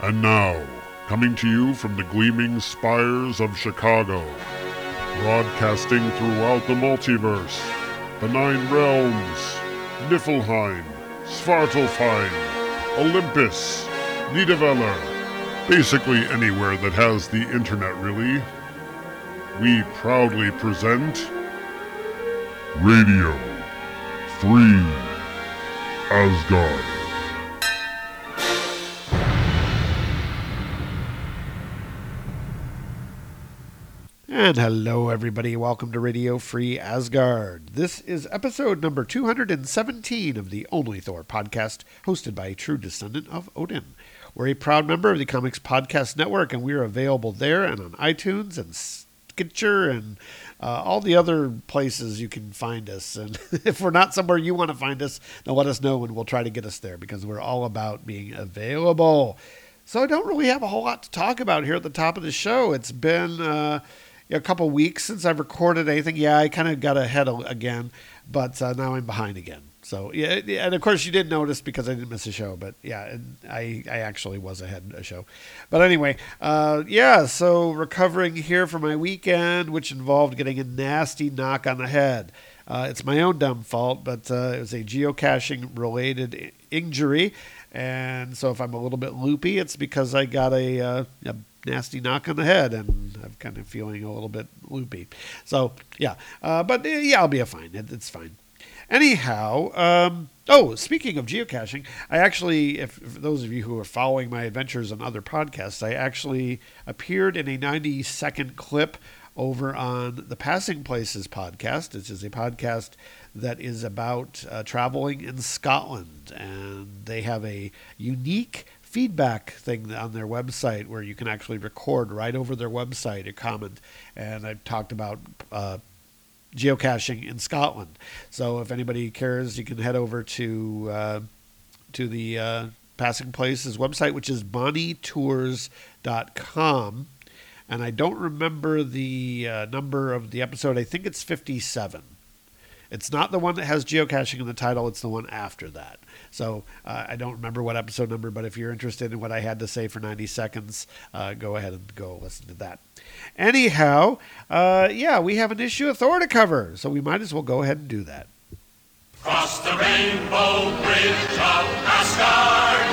And now, coming to you from the gleaming spires of Chicago, broadcasting throughout the multiverse, the Nine Realms, Niflheim, Svartalfheim, Olympus, Nidavellir, basically anywhere that has the internet, really. We proudly present Radio Free Asgard. And hello, everybody. Welcome to Radio Free Asgard. This is episode number 217 of the Only Thor podcast, hosted by a true descendant of Odin. We're a proud member of the Comics Podcast Network, and we're available there and on iTunes and Stitcher and uh, all the other places you can find us. And if we're not somewhere you want to find us, then let us know and we'll try to get us there because we're all about being available. So I don't really have a whole lot to talk about here at the top of the show. It's been. Uh, a couple weeks since I've recorded anything. Yeah, I kind of got ahead again, but uh, now I'm behind again. So yeah, and of course you did notice because I didn't miss a show, but yeah, I I actually was ahead a show. But anyway, uh, yeah, so recovering here for my weekend, which involved getting a nasty knock on the head. Uh, it's my own dumb fault, but uh, it was a geocaching related injury. And so if I'm a little bit loopy, it's because I got a, uh, a nasty knock on the head, and I'm kind of feeling a little bit loopy. So yeah, uh, but yeah, I'll be fine. It, it's fine. Anyhow, um, oh, speaking of geocaching, I actually, if, if, those of you who are following my adventures on other podcasts, I actually appeared in a 90 second clip over on the Passing Places podcast, which is a podcast that is about uh, traveling in Scotland. And they have a unique feedback thing on their website where you can actually record right over their website a comment. And I talked about uh, geocaching in Scotland. So if anybody cares, you can head over to uh, to the uh, Passing Places website, which is bonnietours.com. And I don't remember the uh, number of the episode. I think it's 57. It's not the one that has geocaching in the title, it's the one after that. So uh, I don't remember what episode number, but if you're interested in what I had to say for 90 seconds, uh, go ahead and go listen to that. Anyhow, uh, yeah, we have an issue of Thor to cover, so we might as well go ahead and do that. Cross the rainbow bridge of Asgard,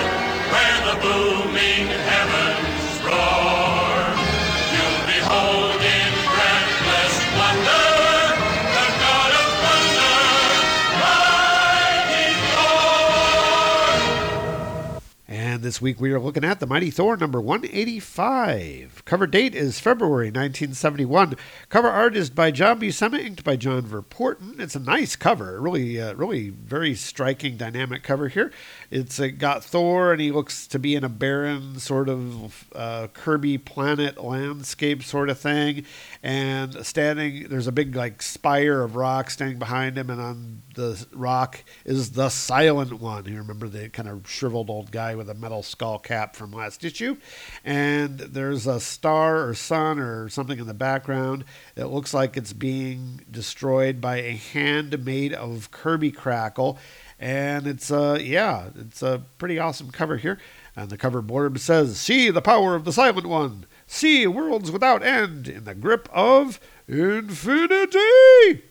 where the booming heavens roar. You'll behold this week we are looking at the Mighty Thor number 185. Cover date is February 1971. Cover art is by John Buscema, inked by John Verpoorten. It's a nice cover, really, uh, really very striking, dynamic cover here. It's uh, got Thor, and he looks to be in a barren sort of uh, Kirby planet landscape sort of thing. And standing, there's a big like spire of rock standing behind him, and on the rock is the Silent One. You remember the kind of shriveled old guy with a metal skull cap from last issue. And there's a star or sun or something in the background. It looks like it's being destroyed by a hand made of Kirby crackle. And it's uh yeah, it's a pretty awesome cover here. And the cover blurb says, "See the power of the Silent One. See worlds without end in the grip of infinity."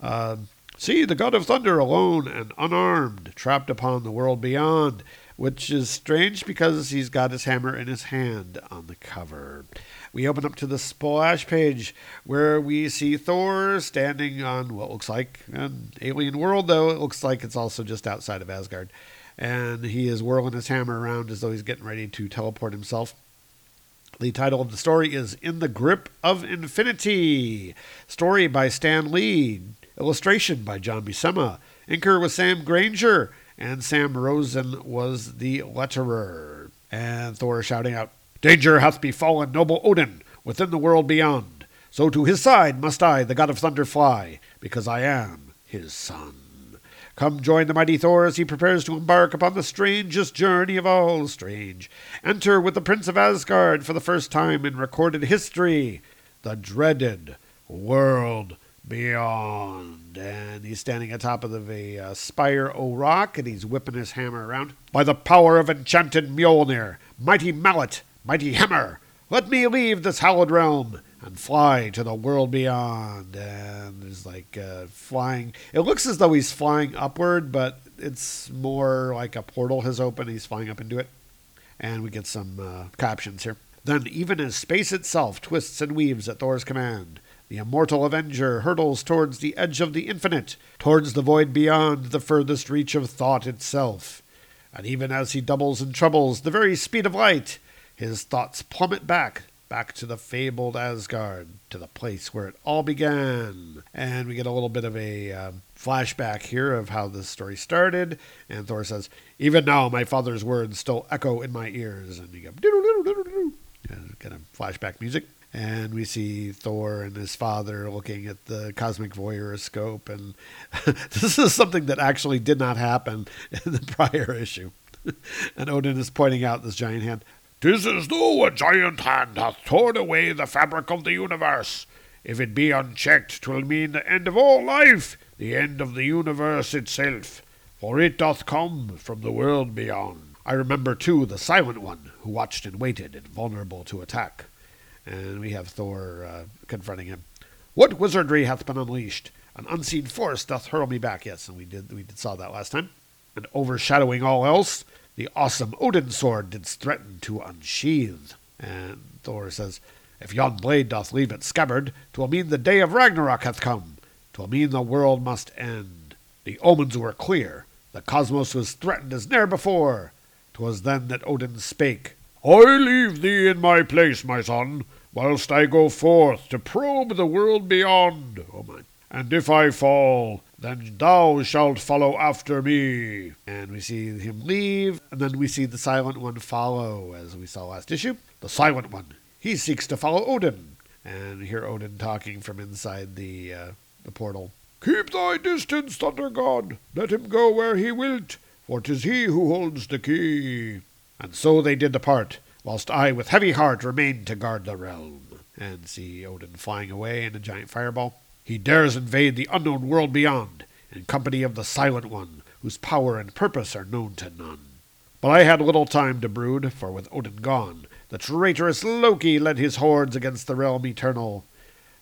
Uh, see the God of Thunder alone and unarmed, trapped upon the world beyond, which is strange because he's got his hammer in his hand on the cover. We open up to the splash page where we see Thor standing on what looks like an alien world, though it looks like it's also just outside of Asgard. And he is whirling his hammer around as though he's getting ready to teleport himself. The title of the story is In the Grip of Infinity. Story by Stan Lee. Illustration by John Buscema. Inker was Sam Grainger. And Sam Rosen was the letterer. And Thor shouting out, Danger hath befallen noble Odin within the world beyond. So to his side must I, the god of thunder, fly, because I am his son. Come join the mighty Thor as he prepares to embark upon the strangest journey of all strange. Enter with the Prince of Asgard for the first time in recorded history, the dreaded world beyond. And he's standing atop of the uh, spire o rock, and he's whipping his hammer around. By the power of enchanted Mjolnir, Mighty mallet, mighty hammer, let me leave this hallowed realm and fly to the world beyond. And there's like uh, flying. It looks as though he's flying upward, but it's more like a portal has opened. He's flying up into it. And we get some uh, captions here. Then, even as space itself twists and weaves at Thor's command, the immortal Avenger hurtles towards the edge of the infinite, towards the void beyond the furthest reach of thought itself. And even as he doubles and trebles the very speed of light, his thoughts plummet back, back to the fabled Asgard, to the place where it all began. And we get a little bit of a uh, flashback here of how this story started. And Thor says, Even now my father's words still echo in my ears. And you go, kind of flashback music. And we see Thor and his father looking at the cosmic voyeuroscope. And this is something that actually did not happen in the prior issue. and Odin is pointing out this giant hand. Tis as though a giant hand hath torn away the fabric of the universe. If it be unchecked, twill mean the end of all life, the end of the universe itself, for it doth come from the world beyond. I remember, too, the Silent One, who watched and waited, invulnerable to attack. And we have Thor uh, confronting him. What wizardry hath been unleashed? An unseen force doth hurl me back. Yes, and we did we did saw that last time. And overshadowing all else, the awesome Odin sword didst threaten to unsheathe. And Thor says, If yon blade doth leave its scabbard, 'twill mean the day of Ragnarok hath come. 'Twill mean the world must end. The omens were clear. The cosmos was threatened as ne'er before. 'Twas then that Odin spake. I leave thee in my place, my son, whilst I go forth to probe the world beyond. Oh my. And if I fall, then thou shalt follow after me. And we see him leave, and then we see the Silent One follow, as we saw last issue. The Silent One. He seeks to follow Odin. And hear Odin talking from inside the uh, the portal. Keep thy distance, Thunder God. Let him go where he wilt, for 'tis he who holds the key. And so they did depart, whilst I with heavy heart remained to guard the realm. And see Odin flying away in a giant fireball. He dares invade the unknown world beyond, in company of the Silent One, whose power and purpose are known to none. But I had little time to brood, for with Odin gone, the traitorous Loki led his hordes against the realm eternal.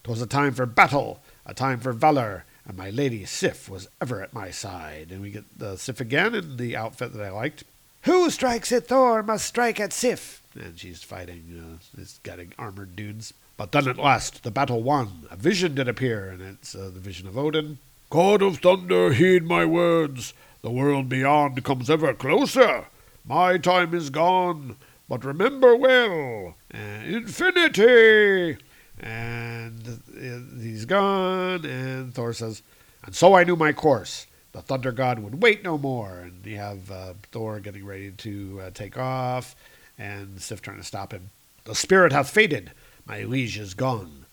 'Twas a time for battle, a time for valor, and my lady Sif was ever at my side. And we get the Sif again in the outfit that I liked. Who strikes at Thor must strike at Sif. And she's fighting uh, these got armored dudes. But then at last the battle won. A vision did appear, and it's uh, the vision of Odin. God of thunder, heed my words. The world beyond comes ever closer. My time is gone, but remember well. And infinity! And uh, he's gone, and Thor says, And so I knew my course. The thunder god would wait no more. And you have uh, Thor getting ready to uh, take off, and Sif trying to stop him. The spirit hath faded. My liege is gone.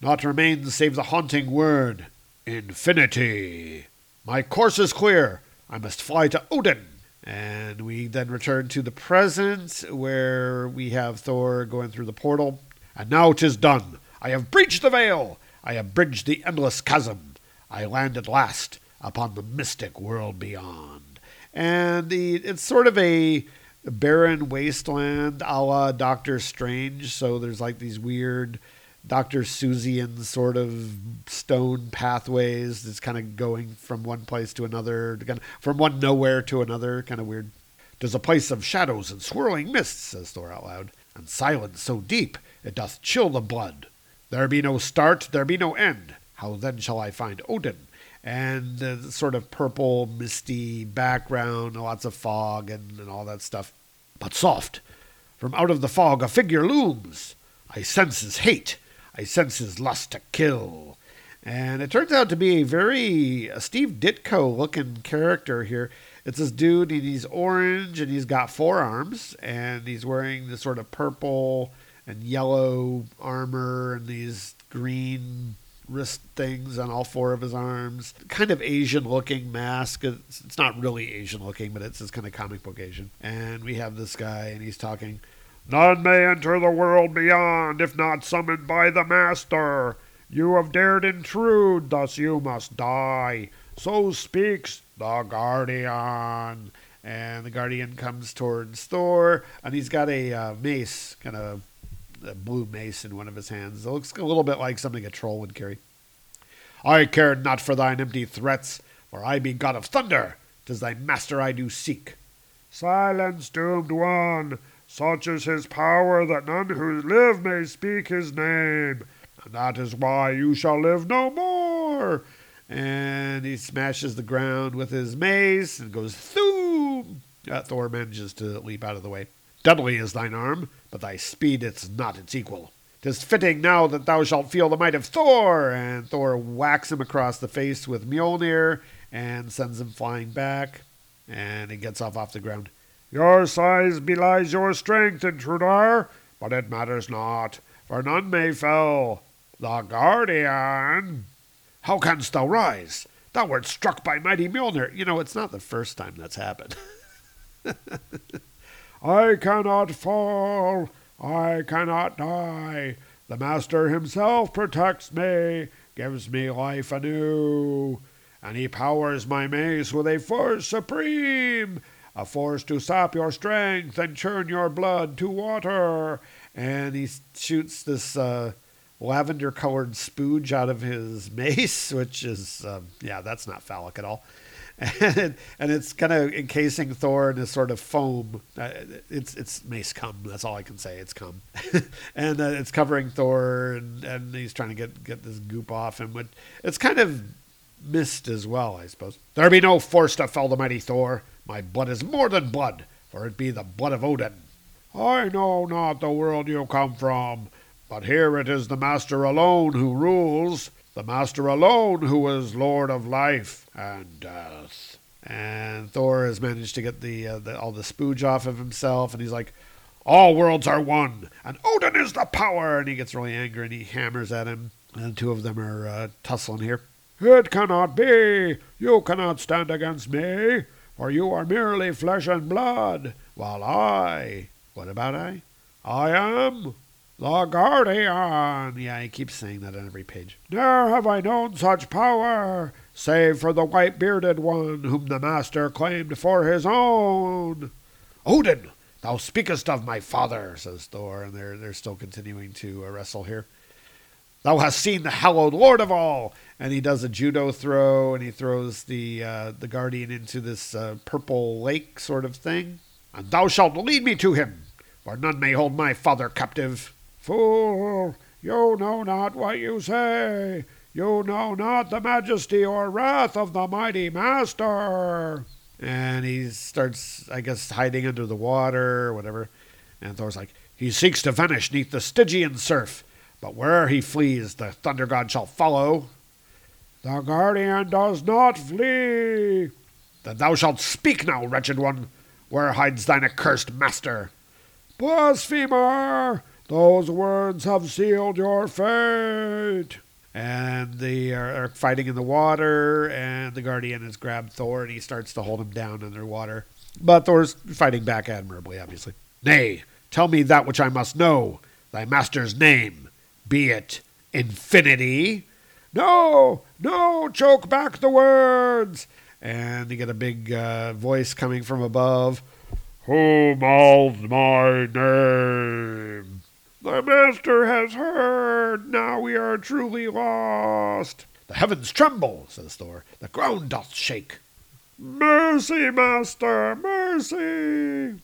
Naught remains save the haunting word Infinity. My course is clear. I must fly to Odin. And we then return to the present, where we have Thor going through the portal. And now 'tis done. I have breached the veil. I have bridged the endless chasm. I land at last upon the mystic world beyond. And it's sort of a barren wasteland a la Doctor Strange. So there's like these weird Dr. Seussian sort of stone pathways that's kind of going from one place to another, from one nowhere to another, kind of weird. Tis a place of shadows and swirling mists, says Thor out loud, and silence so deep it doth chill the blood. There be no start, there be no end. How then shall I find Odin? And the sort of purple, misty background, lots of fog and, and all that stuff. But soft, from out of the fog a figure looms. I sense his hate. I sense his lust to kill. And it turns out to be a very uh, Steve Ditko looking character here. It's this dude, and he's orange, and he's got four arms, and he's wearing this sort of purple and yellow armor and these green wrist things on all four of his arms. Kind of Asian looking mask. It's, it's not really Asian looking, but it's this kind of comic book Asian. And we have this guy, and he's talking. None may enter the world beyond if not summoned by the Master. You have dared intrude, thus you must die. So speaks the Guardian. and the Guardian comes towards Thor, and he's got a uh, mace, kind of a blue mace in one of his hands. It looks a little bit like something a troll would carry. I care not for thine empty threats, for I be God of thunder. Tis thy master I do seek. Silence, doomed one. Such is his power that none who live may speak his name, and that is why you shall live no more. And he smashes the ground with his mace and goes thoom. Uh, Thor manages to leap out of the way. Deadly is thine arm, but thy speed it's not its equal. 'Tis fitting now that thou shalt feel the might of Thor. And Thor whacks him across the face with Mjolnir and sends him flying back. And he gets off off the ground. Your size belies your strength, intruder, but it matters not, for none may fell. The Guardian. How canst thou rise? Thou wert struck by mighty Mjolnir. You know, it's not the first time that's happened. I cannot fall. I cannot die. The Master himself protects me, gives me life anew, and he powers my mace with a force supreme, a force to sap your strength and churn your blood to water. and he shoots this uh, lavender colored spooge out of his mace, which is, um, yeah, that's not phallic at all. And, and it's kind of encasing Thor in a sort of foam. Uh, it's it's mace cum. That's all I can say. It's cum, and uh, it's covering Thor, and, and he's trying to get get this goop off him. But it's kind of mist as well, I suppose. There be no force to fell the mighty Thor. My blood is more than blood, for it be the blood of Odin. I know not the world you come from, but here it is the Master alone who rules, the Master alone who is Lord of life and death. And Thor has managed to get the, uh, the all the spooge off of himself, and he's like, All worlds are one, and Odin is the power. and he gets really angry and he hammers at him. And the two of them are uh, tussling here. It cannot be. You cannot stand against me, for you are merely flesh and blood, while I, What about I? I am the Guardian. Yeah, he keeps saying that on every page. Ne'er have I known such power, save for the white bearded one whom the Master claimed for his own. Odin, thou speakest of my father, says Thor, and they're they're still continuing to uh, wrestle here. Thou hast seen the hallowed Lord of all, and he does a judo throw, and he throws the uh, the guardian into this uh, purple lake sort of thing. And thou shalt lead me to him, for none may hold my father captive. Fool, you know not what you say. You know not the majesty or wrath of the mighty Master. And he starts, I guess, hiding under the water or whatever. And Thor's like, He seeks to vanish neath the Stygian surf, but where'er he flees, the thunder god shall follow. The guardian does not flee. Then thou shalt speak now, wretched one. Where hides thine accursed master? Blasphemer! Those words have sealed your fate. and they are, are fighting in the water, and the guardian has grabbed Thor, and he starts to hold him down underwater. But Thor's fighting back admirably, obviously. Nay, tell me that which I must know. Thy master's name. Be it Infinity? No, no, choke back the words. And you get a big uh, voice coming from above. Who mouthed my name? The master has heard. Now we are truly lost. The heavens tremble, says Thor. The ground doth shake. Mercy, master, mercy.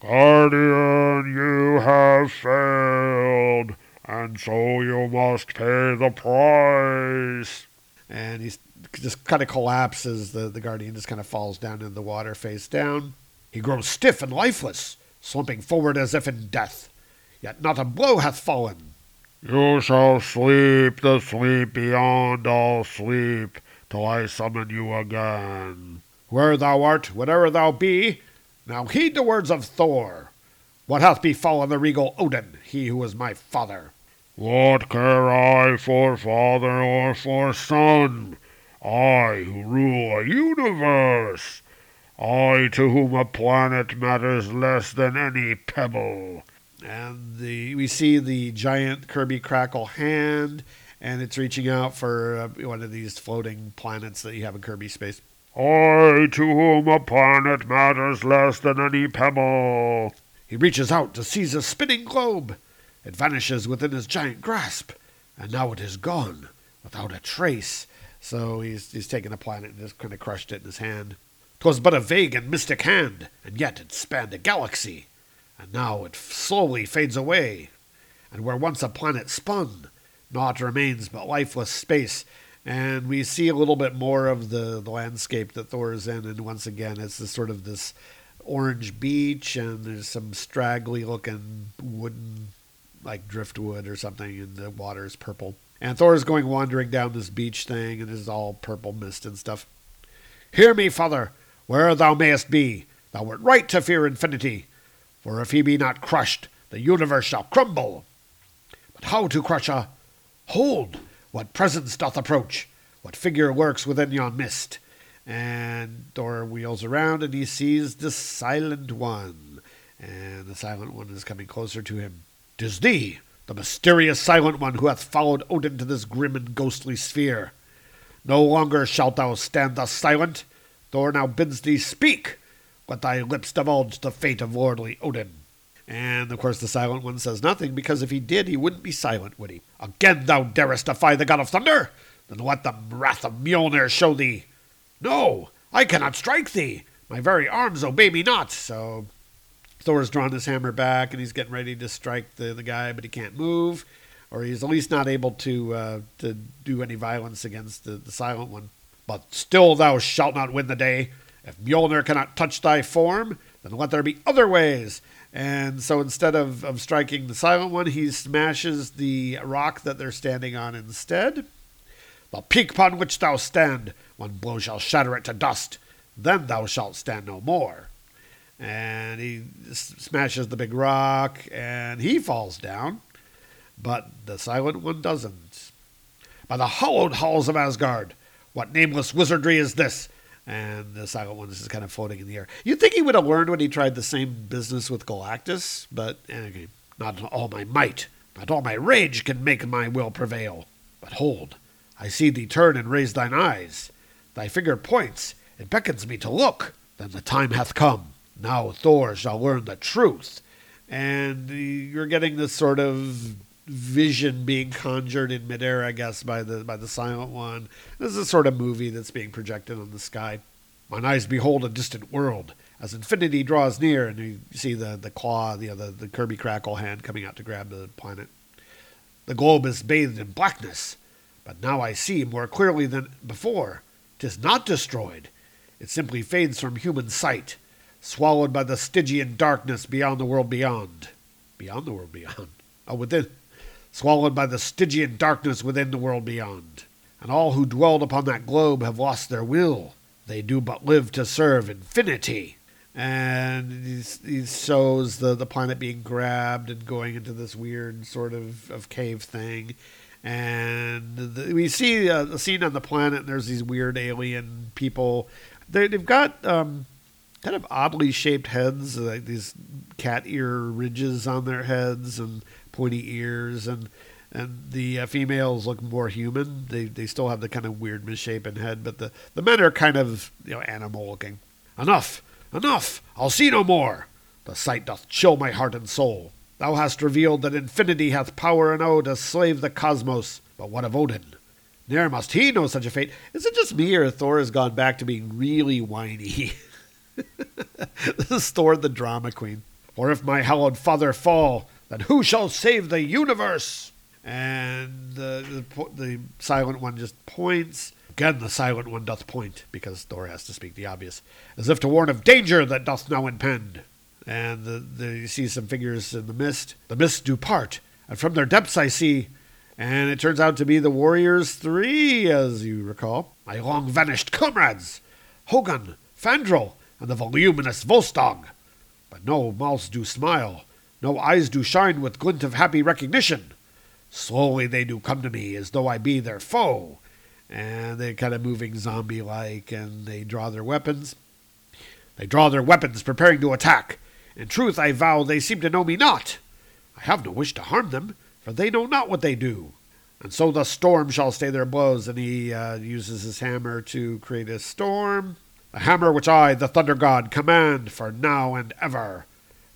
Guardian, you have failed, and so you must pay the price. And he just kind of collapses. The, the guardian just kind of falls down in the water face down. He grows stiff and lifeless, slumping forward as if in death. Yet not a blow hath fallen. You shall sleep the sleep beyond all sleep, till I summon you again. Where thou art, whatever thou be, now heed the words of Thor. What hath befallen the regal Odin, he who is my father? What care I for father or for son? I who rule a universe. I to whom a planet matters less than any pebble. And the we see the giant Kirby Crackle hand, and it's reaching out for uh, one of these floating planets that you have in Kirby space. I, to whom a planet matters less than any pebble. He reaches out to seize a spinning globe. It vanishes within his giant grasp, and now it is gone without a trace. So he's, he's taken a planet and just kind of crushed it in his hand. 'Twas but a vague and mystic hand, and yet it spanned a galaxy. And now it slowly fades away. And where once a planet spun, naught remains but lifeless space. And we see a little bit more of the, the landscape that Thor is in. And once again, it's this sort of this orange beach, and there's some straggly looking wooden, like driftwood or something, and the water is purple. And Thor is going wandering down this beach thing, and it's all purple mist and stuff. Hear me, father, where thou mayest be, thou wert right to fear infinity. For if he be not crushed, the universe shall crumble. But how to crush a. Hold! What presence doth approach? What figure works within yon mist? And Thor wheels around and he sees the Silent One. And the Silent One is coming closer to him. Tis thee, the mysterious Silent One who hath followed Odin to this grim and ghostly sphere. No longer shalt thou stand thus silent. Thor now bids thee speak. Let thy lips divulge the fate of lordly Odin. And of course, the Silent One says nothing because if he did, he wouldn't be silent, would he? Again, thou darest defy the God of Thunder? Then let the wrath of Mjolnir show thee. No, I cannot strike thee. My very arms obey me not. So Thor's drawn his hammer back and he's getting ready to strike the, the guy, but he can't move, or he's at least not able to uh, to do any violence against the, the Silent One. But still thou shalt not win the day. If Mjolnir cannot touch thy form, then let there be other ways. And so instead of, of striking the Silent One, he smashes the rock that they're standing on instead. The peak upon which thou stand, one blow shall shatter it to dust. Then thou shalt stand no more. And he smashes the big rock, and he falls down. But the Silent One doesn't. By the hallowed halls of Asgard, what nameless wizardry is this? And the second One is kind of floating in the air. You'd think he would have learned when he tried the same business with Galactus, but eh, anyway, not all my might, not all my rage can make my will prevail. But hold, I see thee turn and raise thine eyes. Thy finger points, it beckons me to look. Then the time hath come. Now Thor shall learn the truth. And you're getting this sort of vision being conjured in midair, I guess, by the by the silent one. This is a sort of movie that's being projected on the sky. Mine eyes behold a distant world. As infinity draws near, and you see the, the claw, you know, the, the Kirby Crackle hand coming out to grab the planet. The globe is bathed in blackness, but now I see more clearly than before. Tis not destroyed. It simply fades from human sight, swallowed by the Stygian darkness beyond the world beyond. Beyond the world beyond. Oh, within. Swallowed by the Stygian darkness within the world beyond. And all who dwelled upon that globe have lost their will. They do but live to serve infinity. And he, shows the, the planet being grabbed and going into this weird sort of, of cave thing. And the, we see a, the scene on the planet, and there's these weird alien people. They, they've got um, kind of oddly shaped heads, like these cat ear ridges on their heads and pointy ears, and and the uh, females look more human. They they still have the kind of weird misshapen head, but the the men are kind of you know animal looking. Enough, enough! I'll see no more. The sight doth chill my heart and soul. Thou hast revealed that infinity hath power enow to slave the cosmos. But what of Odin? Ne'er must he know such a fate. Is it just me or Thor has gone back to being really whiny? this is Thor the drama queen. Or if my hallowed father fall, then who shall save the universe? And the, the, the silent one just points. Again, the silent one doth point, because Thor has to speak the obvious, as if to warn of danger that doth now impend. And the, the, you see some figures in the mist. The mists do part, and from their depths I see, and it turns out to be the Warriors Three, as you recall. My long vanished comrades, Hogun, Fandral, and the voluminous Volstagg. But no mouths do smile, no eyes do shine with glint of happy recognition. Slowly they do come to me as though I be their foe, and they're kind of moving zombie like, and they draw their weapons. They draw their weapons, preparing to attack. In truth, I vow they seem to know me not. I have no wish to harm them, for they know not what they do. And so the storm shall stay their blows, and he uh, uses his hammer to create a storm. The hammer which I, the thunder god, command for now and ever.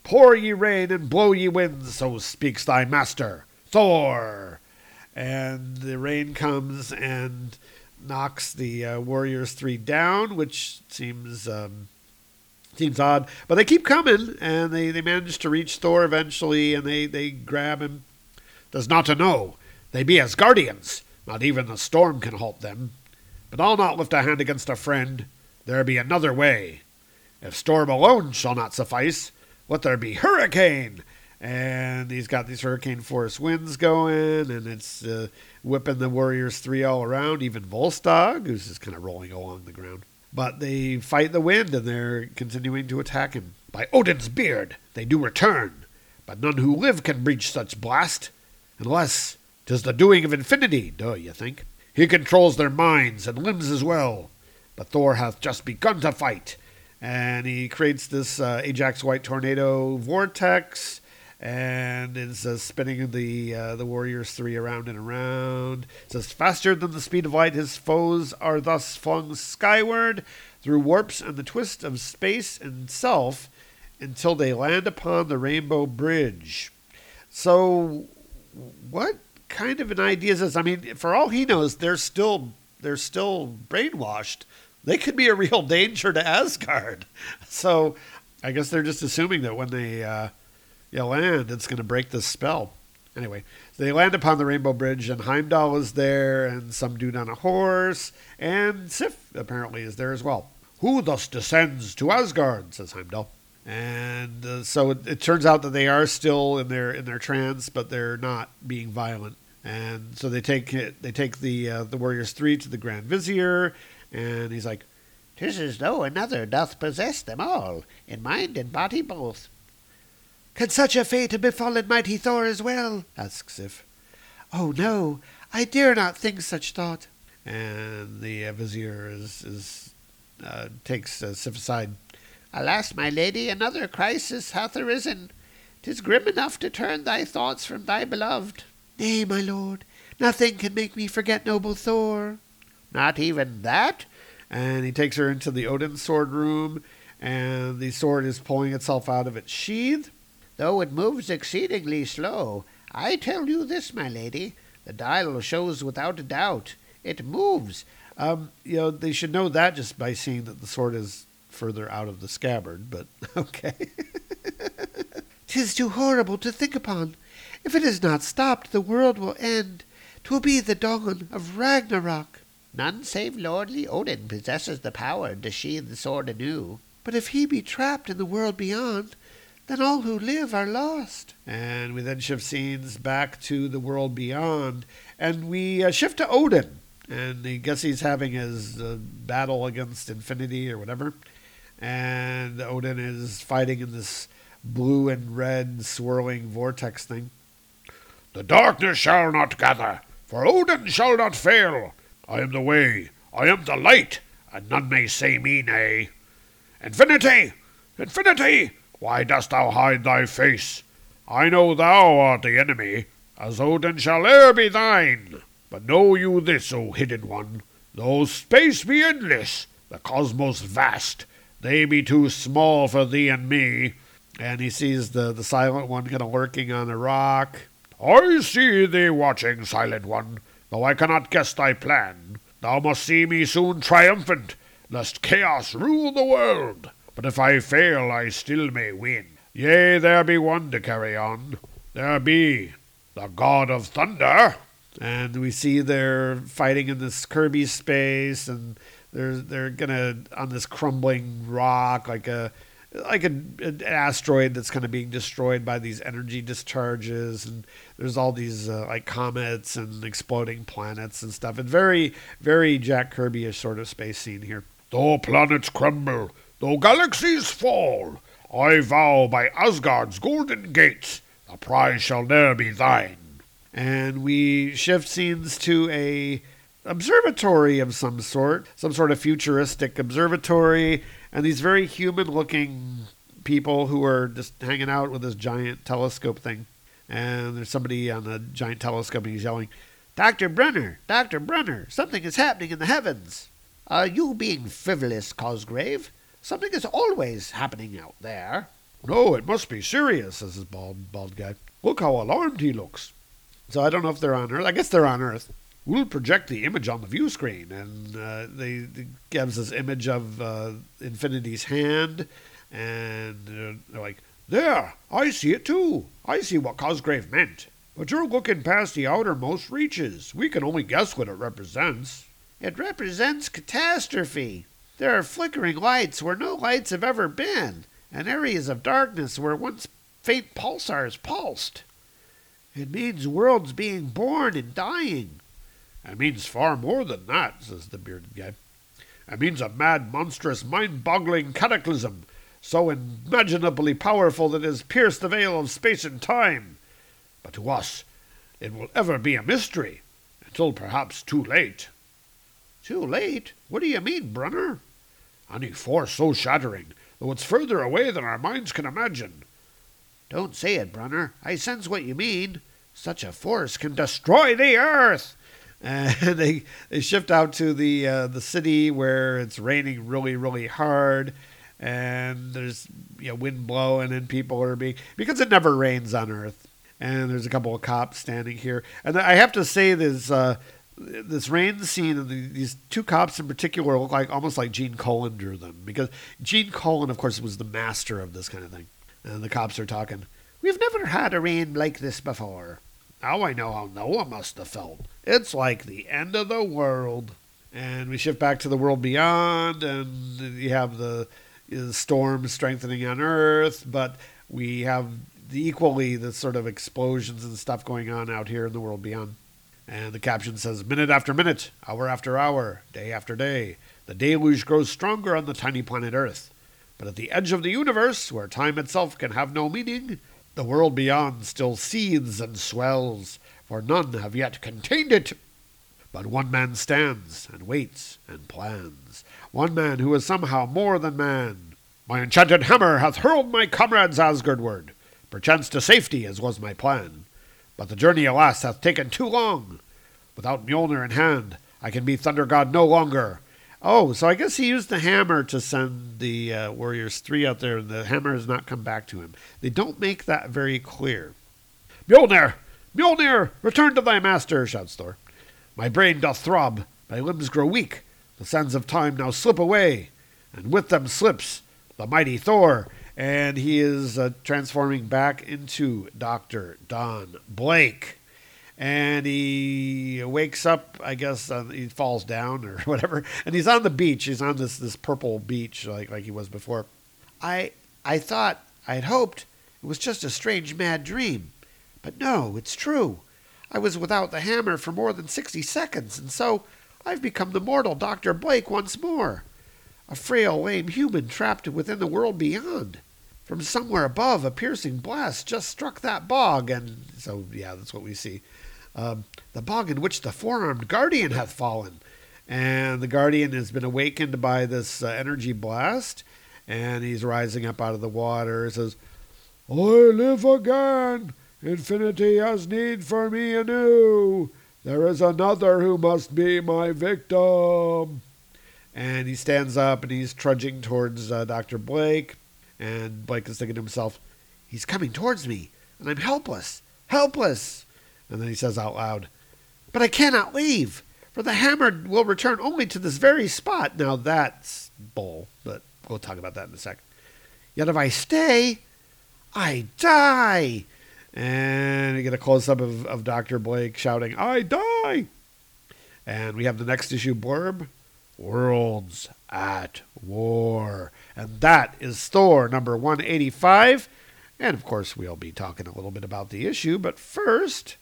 Pour ye rain and blow ye winds, so speaks thy master, Thor. And the rain comes and knocks the uh, Warriors three down, which seems um, seems odd. But they keep coming, and they, they manage to reach Thor eventually, and they, they grab him. Does not to know. They be as guardians. Not even the storm can halt them. But I'll not lift a hand against a friend. There be another way. If storm alone shall not suffice, let there be hurricane. And he's got these hurricane force winds going, and it's uh, whipping the Warriors three all around. Even Volstagg, who's just kind of rolling along the ground. But they fight the wind, and they're continuing to attack him. By Odin's beard, they do return. But none who live can breach such blast, unless 'tis the doing of infinity, do you think? He controls their minds and limbs as well. But Thor hath just begun to fight, and he creates this uh, Ajax White Tornado vortex, and is uh, spinning the uh, the Warriors three around and around. It says faster than the speed of light, his foes are thus flung skyward through warps and the twist of space and self until they land upon the Rainbow Bridge. So, what kind of an idea is this? I mean, for all he knows, they're still they're still brainwashed. They could be a real danger to Asgard. So, I guess they're just assuming that when they uh, land, it's going to break the spell. Anyway, they land upon the Rainbow Bridge, and Heimdall is there, and some dude on a horse, and Sif apparently is there as well. Who thus descends to Asgard? says Heimdall. And uh, so it, it, turns out that they are still in their in their trance, but they're not being violent. And so they take it, they take the uh, the warriors three to the Grand Vizier, and he's like, "'Tis as though another doth possess them all, in mind and body both." Can such a fate have befallen mighty Thor as well? asks Sif. Oh no, I dare not think such thought. And the uh, vizier is, is uh, takes uh, Sif aside. Alas, my lady, another crisis hath arisen. Tis grim enough to turn thy thoughts from thy beloved. Nay, my lord, nothing can make me forget noble Thor. Not even that? And he takes her into the Odin sword room, and the sword is pulling itself out of its sheath though it moves exceedingly slow. I tell you this, my lady, the dial shows without a doubt. It moves. Um, you know, they should know that just by seeing that the sword is further out of the scabbard, but okay. Tis too horrible to think upon. If it is not stopped, the world will end. Twill be the dawn of Ragnarok. None save lordly Odin possesses the power to sheathe the sword anew. But if he be trapped in the world beyond, then all who live are lost. And we then shift scenes back to the world beyond, and we uh, shift to Odin. And I guess he's having his uh, battle against infinity or whatever. And Odin is fighting in this blue and red swirling vortex thing. The darkness shall not gather, for Odin shall not fail. I am the way, I am the light, and none may say me nay. Infinity! Infinity! Why dost thou hide thy face? I know thou art the enemy, as Odin shall e'er be thine. But know you this, O hidden one, though space be endless, the cosmos vast, they be too small for thee and me. And he sees the, the silent one kind of lurking on a rock. I see thee watching, silent one, though I cannot guess thy plan. Thou must see me soon triumphant, lest chaos rule the world. But if I fail, I still may win. Yea, there be one to carry on. There be the God of Thunder. And we see they're fighting in this Kirby space, and they're they're gonna on this crumbling rock, like a like a, an asteroid that's kind of being destroyed by these energy discharges, and there's all these uh, like comets and exploding planets and stuff. And very very Jack Kirby-ish sort of space scene here. Though planets crumble, Though galaxies fall, I vow by Asgard's golden gates, the prize shall ne'er be thine. And we shift scenes to a observatory of some sort, some sort of futuristic observatory, and these very human-looking people who are just hanging out with this giant telescope thing. And there's somebody on the giant telescope and he's yelling, Dr. Brenner, Dr. Brenner, something is happening in the heavens. Are you being frivolous, Cosgrave. Something is always happening out there. No, it must be serious, says this bald, bald guy. Look how alarmed he looks. So I don't know if they're on Earth. I guess they're on Earth. We'll project the image on the view screen, and uh, they, they gives this image of uh, Infinity's hand, and they're like, "There, I see it too. I see what Cosgrave meant. But you're looking past the outermost reaches. We can only guess what it represents." It represents catastrophe. There are flickering lights where no lights have ever been, and areas of darkness where once faint pulsars pulsed. It means worlds being born and dying. It means far more than that, says the bearded guy. It means a mad, monstrous, mind boggling cataclysm, so imaginably powerful that it has pierced the veil of space and time. But to us, it will ever be a mystery, until perhaps too late. Too late? What do you mean, Brunner? Any force so shattering, though it's further away than our minds can imagine. Don't say it, Brunner. I sense what you mean. Such a force can destroy the earth. And they they shift out to the uh, the city where it's raining really really hard, and there's you know wind blowing and people are being because it never rains on Earth. And there's a couple of cops standing here, and I have to say this. Uh, this rain scene and the, these two cops in particular look like almost like Gene Colan drew them because Gene Colan, of course, was the master of this kind of thing. And the cops are talking. We've never had a rain like this before. Now I know how Noah must have felt. It's like the end of the world. And we shift back to the world beyond, and you have the, the storm strengthening on Earth, but we have the equally the sort of explosions and stuff going on out here in the world beyond. And the caption says, Minute after minute, hour after hour, day after day, the deluge grows stronger on the tiny planet Earth. But at the edge of the universe, where time itself can have no meaning, the world beyond still seethes and swells, for none have yet contained it. But one man stands and waits and plans, one man who is somehow more than man. My enchanted hammer hath hurled my comrades Asgardward, perchance to safety, as was my plan. But the journey, alas, hath taken too long. Without Mjolnir in hand, I can be Thunder God no longer. Oh, so I guess he used the hammer to send the uh, Warriors 3 out there, and the hammer has not come back to him. They don't make that very clear. Mjolnir! Mjolnir! Return to thy master, shouts Thor. My brain doth throb, my limbs grow weak, the sands of time now slip away, and with them slips the mighty Thor, and he is uh, transforming back into Dr. Don Blake. And he wakes up, I guess uh, he falls down or whatever, and he's on the beach. He's on this, this purple beach like, like he was before. I I thought I'd hoped it was just a strange mad dream. But no, it's true. I was without the hammer for more than sixty seconds, and so I've become the mortal Dr. Blake once more. A frail, lame human trapped within the world beyond. From somewhere above, a piercing blast just struck that bog, and so, yeah, that's what we see. Um, the bog in which the four armed guardian hath fallen. And the guardian has been awakened by this uh, energy blast, and he's rising up out of the water. He says, I live again. Infinity has need for me anew. There is another who must be my victim. And he stands up and he's trudging towards uh, Dr. Blake. And Blake is thinking to himself, He's coming towards me, and I'm helpless, helpless. And then he says out loud, But I cannot leave, for the hammer will return only to this very spot. Now that's bull, but we'll talk about that in a second. Yet if I stay, I die. And you get a close up of, of Dr. Blake shouting, I die. And we have the next issue blurb Worlds at War. And that is Thor number 185. And of course, we'll be talking a little bit about the issue. But first,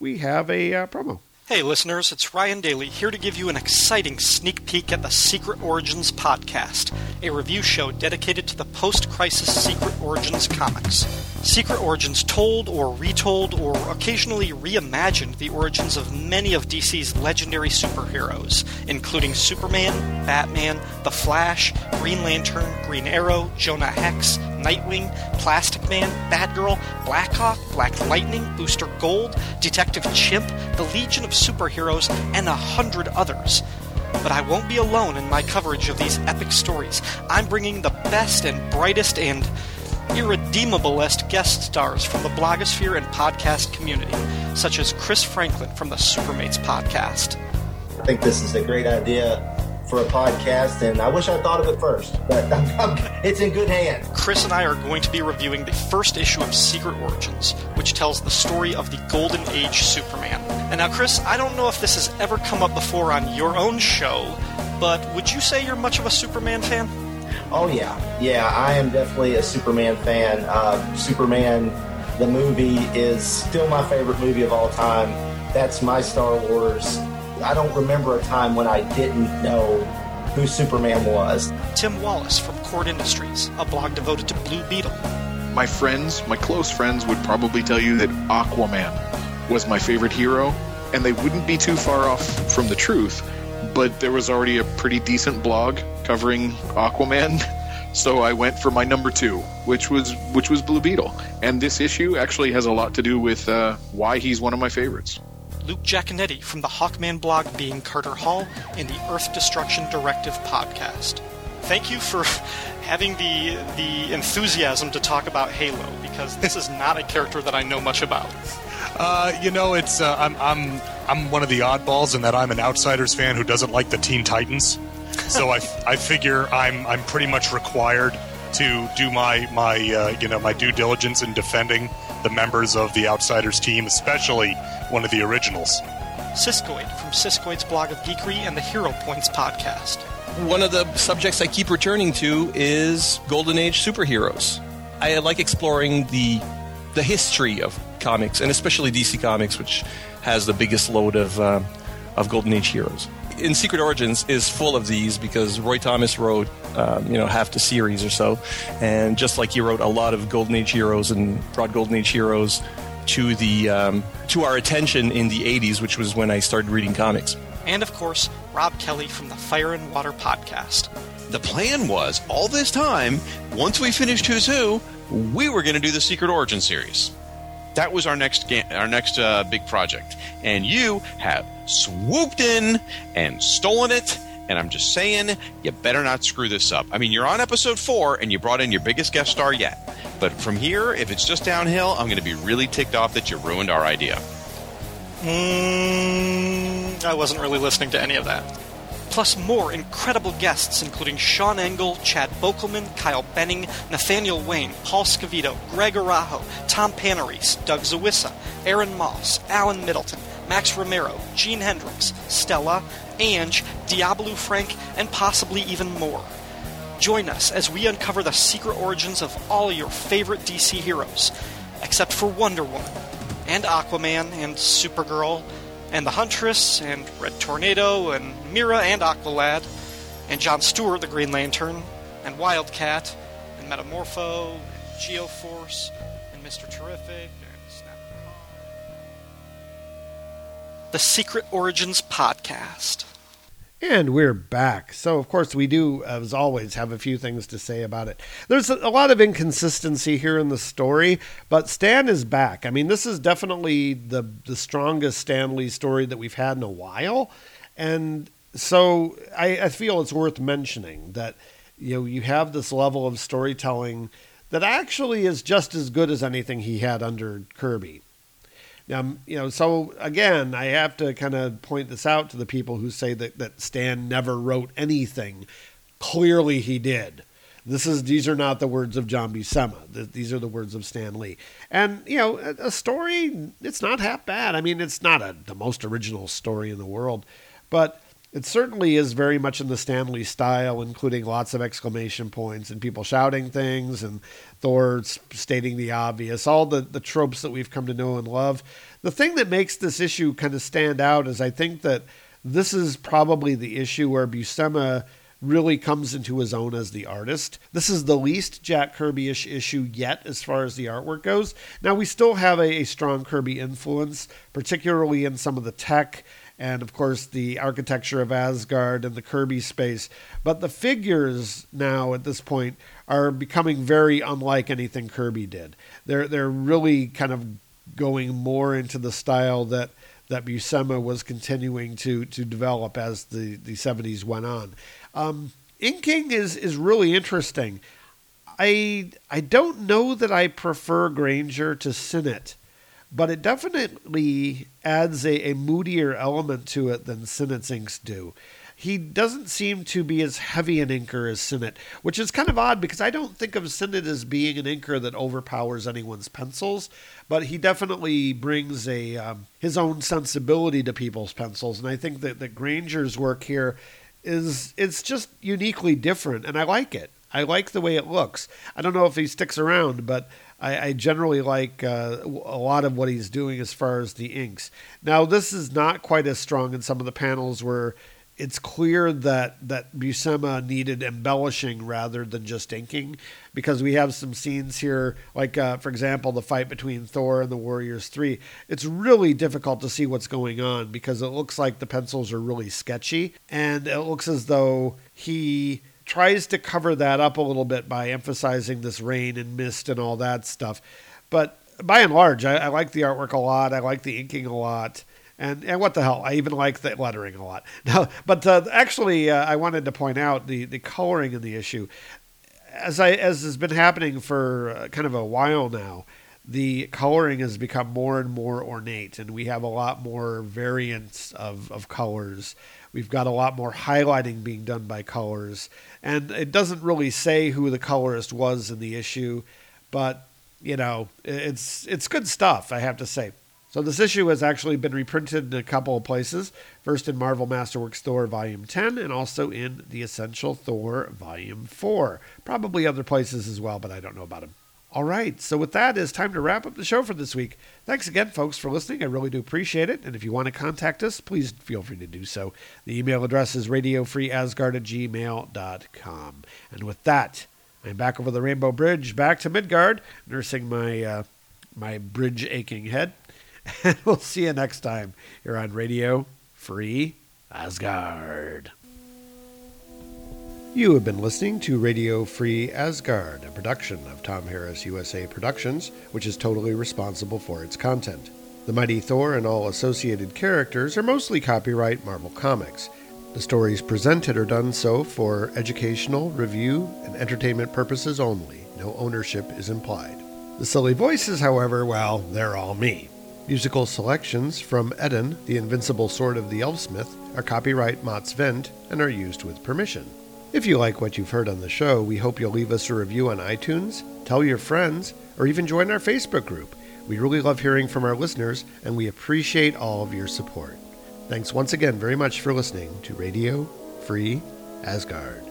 we have a uh, promo. Hey, listeners, it's Ryan Daly here to give you an exciting sneak peek at the Secret Origins podcast, a review show dedicated to the post crisis Secret Origins comics. Secret Origins told or retold or occasionally reimagined the origins of many of DC's legendary superheroes, including Superman, Batman, The Flash, Green Lantern, Green Arrow, Jonah Hex, Nightwing, Plastic Man, Batgirl, Blackhawk, Black Lightning, Booster Gold, Detective Chimp, the Legion of Superheroes, and a hundred others. But I won't be alone in my coverage of these epic stories. I'm bringing the best and brightest and irredeemablest guest stars from the blogosphere and podcast community, such as Chris Franklin from the Supermates podcast. I think this is a great idea for a podcast, and I wish I thought of it first, but it's in good hands. Chris and I are going to be reviewing the first issue of Secret Origins, which tells the story of the Golden Age Superman. And now, Chris, I don't know if this has ever come up before on your own show, but would you say you're much of a Superman fan? Oh, yeah. Yeah, I am definitely a Superman fan. Uh, Superman, the movie, is still my favorite movie of all time. That's my Star Wars I don't remember a time when I didn't know who Superman was. Tim Wallace from Kord Industries, a blog devoted to Blue Beetle. My friends, my close friends, would probably tell you that Aquaman was my favorite hero, and they wouldn't be too far off from the truth. But there was already a pretty decent blog covering Aquaman, so I went for my number two, which was which was Blue Beetle. And this issue actually has a lot to do with uh, why he's one of my favorites. Luke Jaconetti from the Hawkman blog Being Carter Hall and the Earth Destruction Directive podcast. Thank you for having the the enthusiasm to talk about Halo because this is not a character that I know much about. Uh, you know, it's uh, I'm I'm I'm one of the oddballs in that I'm an Outsiders fan who doesn't like the Teen Titans. So I, I figure I'm I'm pretty much required to do my my uh, you know my due diligence in defending the members of the Outsiders team, especially one of the originals. Siskoid from Siskoid's blog of geekery and the Hero Points podcast. One of the subjects I keep returning to is Golden Age superheroes. I like exploring the the history of comics, and especially DC Comics, which has the biggest load of uh, of Golden Age heroes. In Secret Origins is full of these because Roy Thomas wrote um, you know half the series or so, and just like he wrote a lot of Golden Age heroes and brought Golden Age heroes to the um, to our attention in the 80s, which was when I started reading comics. And of course, Rob Kelly from the Fire and Water podcast. The plan was all this time, once we finished Who's Who, we were going to do the Secret Origin series. That was our next ga- our next uh, big project, and you have swooped in and stolen it. And I'm just saying, you better not screw this up. I mean, you're on episode four, and you brought in your biggest guest star yet. But from here, if it's just downhill, I'm going to be really ticked off that you ruined our idea. Mm, I wasn't really listening to any of that. Plus, more incredible guests, including Sean Engel, Chad Bokelman, Kyle Benning, Nathaniel Wayne, Paul Scavito, Greg Arajo, Tom Panarese, Doug Zawisza, Aaron Moss, Alan Middleton, Max Romero, Gene Hendricks, Stella, Ange, Diablo Frank, and possibly even more. Join us as we uncover the secret origins of all your favorite DC heroes, except for Wonder Woman, and Aquaman, and Supergirl, and the Huntress, and Red Tornado, and Mera, and Aqualad, and John Stewart, the Green Lantern, and Wildcat, and Metamorpho, and Geoforce, and Mr. Terrific, The Secret Origins Podcast. And we're back. So, of course, we do, as always, have a few things to say about it. There's a lot of inconsistency here in the story, but Stan is back. I mean, this is definitely the the strongest Stan Lee story that we've had in a while, and so I, I feel it's worth mentioning that you know you have this level of storytelling that actually is just as good as anything he had under Kirby. Now, you know, so again, I have to kind of point this out to the people who say that, that Stan never wrote anything. Clearly, he did. This is these are not the words of John Buscema. These are the words of Stan Lee. And you know, a, a story it's not half bad. I mean, it's not a, the most original story in the world, but it certainly is very much in the Stan Lee style, including lots of exclamation points and people shouting things and Thor stating the obvious, all the, the tropes that we've come to know and love. The thing that makes this issue kind of stand out is I think that this is probably the issue where Buscema really comes into his own as the artist. This is the least Jack Kirby-ish issue yet as far as the artwork goes. Now we still have a, a strong Kirby influence, particularly in some of the tech and of course the architecture of Asgard and the Kirby space. But the figures now at this point are becoming very unlike anything Kirby did. They're they're really kind of going more into the style that that Buscema was continuing to to develop as the, the 70s went on. Um, inking is is really interesting. I I don't know that I prefer Grainger to Sinnott, but it definitely adds a, a moodier element to it than Sinnott's inks do. He doesn't seem to be as heavy an inker as Sinnott, which is kind of odd because I don't think of Sinnott as being an inker that overpowers anyone's pencils, but he definitely brings a um, his own sensibility to people's pencils, and I think that, that Grainger's work here is it's just uniquely different, and I like it. I like the way it looks. I don't know if he sticks around, but I, I generally like uh, a lot of what he's doing as far as the inks. Now, this is not quite as strong in some of the panels where it's clear that that Buscema needed embellishing rather than just inking, because we have some scenes here, like uh, for example, the fight between Thor and the Warriors Three. It's really difficult to see what's going on because it looks like the pencils are really sketchy, and it looks as though he tries to cover that up a little bit by emphasizing this rain and mist and all that stuff. But by and large, I, I like the artwork a lot. I like the inking a lot. And, and what the hell? I even like the lettering a lot. Now, but uh, actually, uh, I wanted to point out the, the coloring in the issue. As I as has been happening for uh, kind of a while now, the coloring has become more and more ornate, and we have a lot more variants of, of colors. We've got a lot more highlighting being done by colors. And it doesn't really say who the colorist was in the issue, but you know, it's it's good stuff, I have to say. So this issue has actually been reprinted in a couple of places. First in Marvel Masterworks Thor Volume 10 and also in The Essential Thor Volume 4. Probably other places as well, but I don't know about them. All right, so with that, it's time to wrap up the show for this week. Thanks again, folks, for listening. I really do appreciate it. And if you want to contact us, please feel free to do so. The email address is radiofreeasgard at gmail.com. And with that, I'm back over the Rainbow Bridge, back to Midgard, nursing my, uh, my bridge aching head. And we'll see you next time here on Radio Free Asgard. You have been listening to Radio Free Asgard, a production of Tom Harris USA Productions, which is totally responsible for its content. The Mighty Thor and all associated characters are mostly copyright Marvel Comics. The stories presented are done so for educational, review, and entertainment purposes only. No ownership is implied. The silly voices, however, well, they're all me. Musical selections from Eden, the Invincible Sword of the Elfsmith, are copyright Mott's Vent and are used with permission. If you like what you've heard on the show, we hope you'll leave us a review on iTunes, tell your friends, or even join our Facebook group. We really love hearing from our listeners, and we appreciate all of your support. Thanks once again very much for listening to Radio Free Asgard.